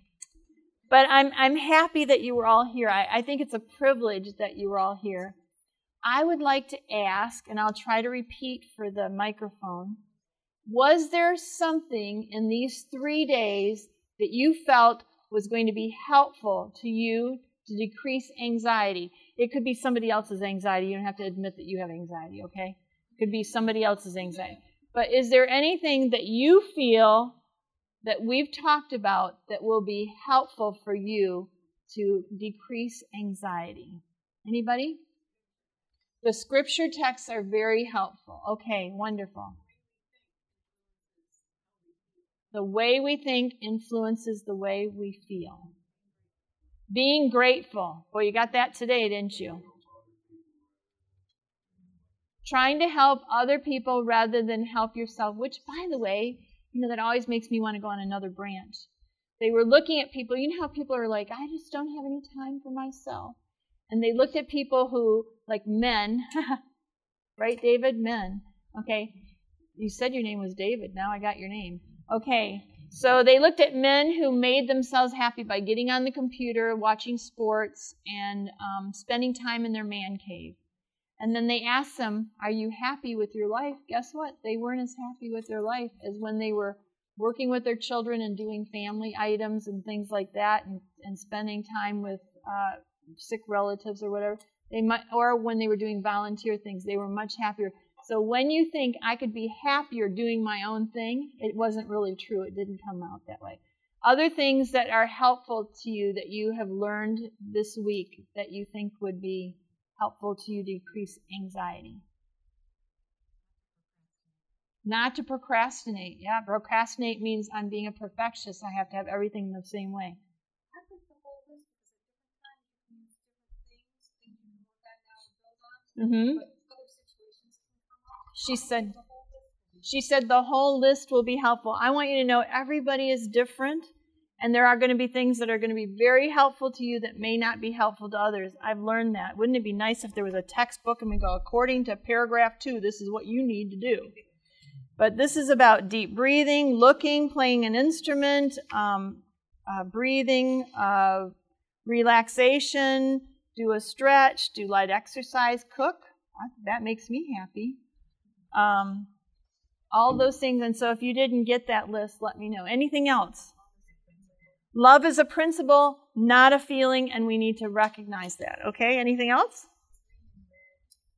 But I'm I'm happy that you were all here. I, I think it's a privilege that you were all here. I would like to ask, and I'll try to repeat for the microphone. Was there something in these three days that you felt was going to be helpful to you to decrease anxiety? It could be somebody else's anxiety. You don't have to admit that you have anxiety, okay? It could be somebody else's anxiety. But is there anything that you feel that we've talked about that will be helpful for you to decrease anxiety? Anybody? The scripture texts are very helpful. Okay, wonderful. The way we think influences the way we feel. Being grateful. Well, you got that today, didn't you? Trying to help other people rather than help yourself, which, by the way, you know, that always makes me want to go on another branch. They were looking at people, you know how people are like, I just don't have any time for myself. And they looked at people who, like men, <laughs> right, David? Men. Okay. You said your name was David. Now I got your name. Okay. So they looked at men who made themselves happy by getting on the computer, watching sports, and um, spending time in their man cave. And then they asked them, Are you happy with your life? Guess what? They weren't as happy with their life as when they were working with their children and doing family items and things like that and, and spending time with uh, sick relatives or whatever. They might, or when they were doing volunteer things, they were much happier. So when you think I could be happier doing my own thing, it wasn't really true. It didn't come out that way. Other things that are helpful to you that you have learned this week that you think would be helpful to you to decrease anxiety. Not to procrastinate. Yeah, procrastinate means I'm being a perfectionist. I have to have everything the same way. Mm-hmm. She said, she said the whole list will be helpful. I want you to know everybody is different, and there are going to be things that are going to be very helpful to you that may not be helpful to others. I've learned that. Wouldn't it be nice if there was a textbook and we go, according to paragraph two, this is what you need to do? But this is about deep breathing, looking, playing an instrument, um, uh, breathing, uh, relaxation, do a stretch, do light exercise, cook. That makes me happy. Um, all those things. And so if you didn't get that list, let me know. Anything else? Love is a principle, not a feeling, and we need to recognize that. Okay, anything else?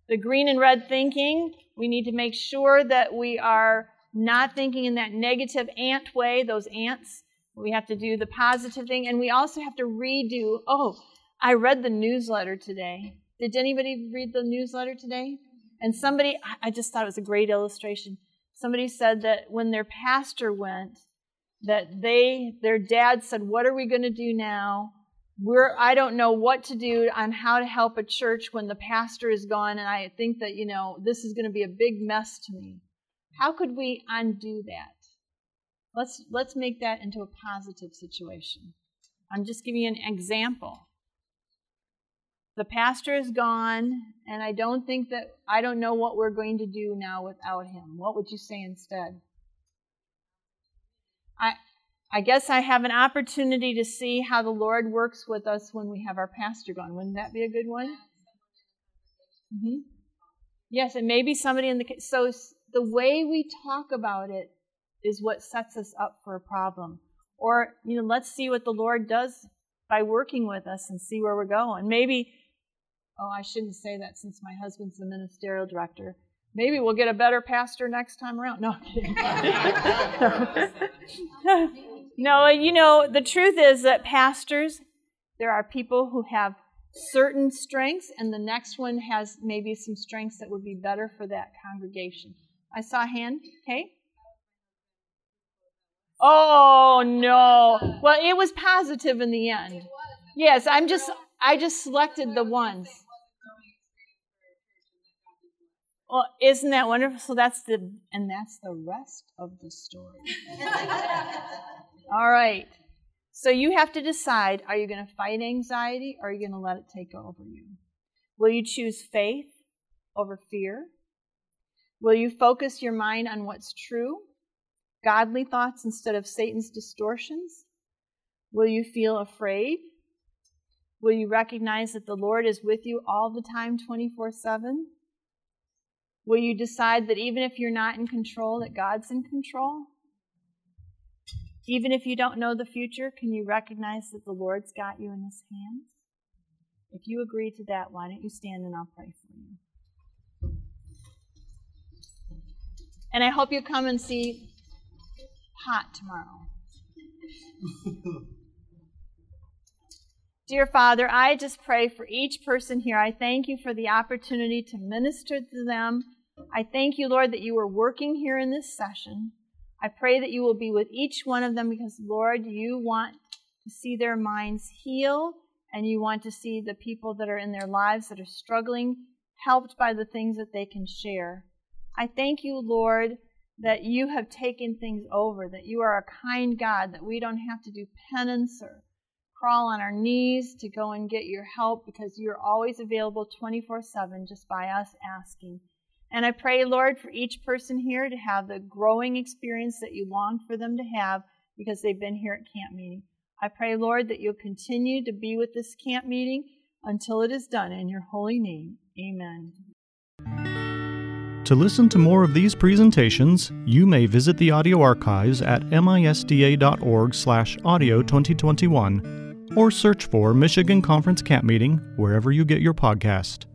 The green and red thinking, we need to make sure that we are not thinking in that negative ant way, those ants. We have to do the positive thing, and we also have to redo. Oh, I read the newsletter today. Did anybody read the newsletter today? And somebody, I just thought it was a great illustration. Somebody said that when their pastor went, that they, their dad said, What are we going to do now we're I don't know what to do on how to help a church when the pastor is gone and I think that, you know, this is going to be a big mess to me. How could we undo that? Let's let's make that into a positive situation. I'm just giving you an example. The pastor is gone and I don't think that I don't know what we're going to do now without him. What would you say instead? I guess I have an opportunity to see how the Lord works with us when we have our pastor gone. Wouldn't that be a good one? Mm-hmm. Yes, and maybe somebody in the so the way we talk about it is what sets us up for a problem. Or you know, let's see what the Lord does by working with us and see where we're going. Maybe, oh, I shouldn't say that since my husband's the ministerial director. Maybe we'll get a better pastor next time around. No, <laughs> <laughs> No, you know, the truth is that pastors, there are people who have certain strengths, and the next one has maybe some strengths that would be better for that congregation. I saw a hand. Okay. Oh no. Well, it was positive in the end. Yes, I'm just I just selected the ones. Well, isn't that wonderful? So that's the and that's the rest of the story. <laughs> All right. So you have to decide are you going to fight anxiety or are you going to let it take over you? Will you choose faith over fear? Will you focus your mind on what's true, godly thoughts instead of Satan's distortions? Will you feel afraid? Will you recognize that the Lord is with you all the time, 24 7? Will you decide that even if you're not in control, that God's in control? Even if you don't know the future, can you recognize that the Lord's got you in His hands? If you agree to that, why don't you stand and I'll pray for you? And I hope you come and see Pot tomorrow. <laughs> Dear Father, I just pray for each person here. I thank you for the opportunity to minister to them. I thank you, Lord, that you are working here in this session. I pray that you will be with each one of them because, Lord, you want to see their minds heal and you want to see the people that are in their lives that are struggling helped by the things that they can share. I thank you, Lord, that you have taken things over, that you are a kind God, that we don't have to do penance or crawl on our knees to go and get your help because you're always available 24 7 just by us asking. And I pray, Lord, for each person here to have the growing experience that you long for them to have because they've been here at camp meeting. I pray, Lord, that you'll continue to be with this camp meeting until it is done in your holy name. Amen. To listen to more of these presentations, you may visit the audio archives at misda.org/audio 2021 or search for Michigan Conference Camp Meeting wherever you get your podcast.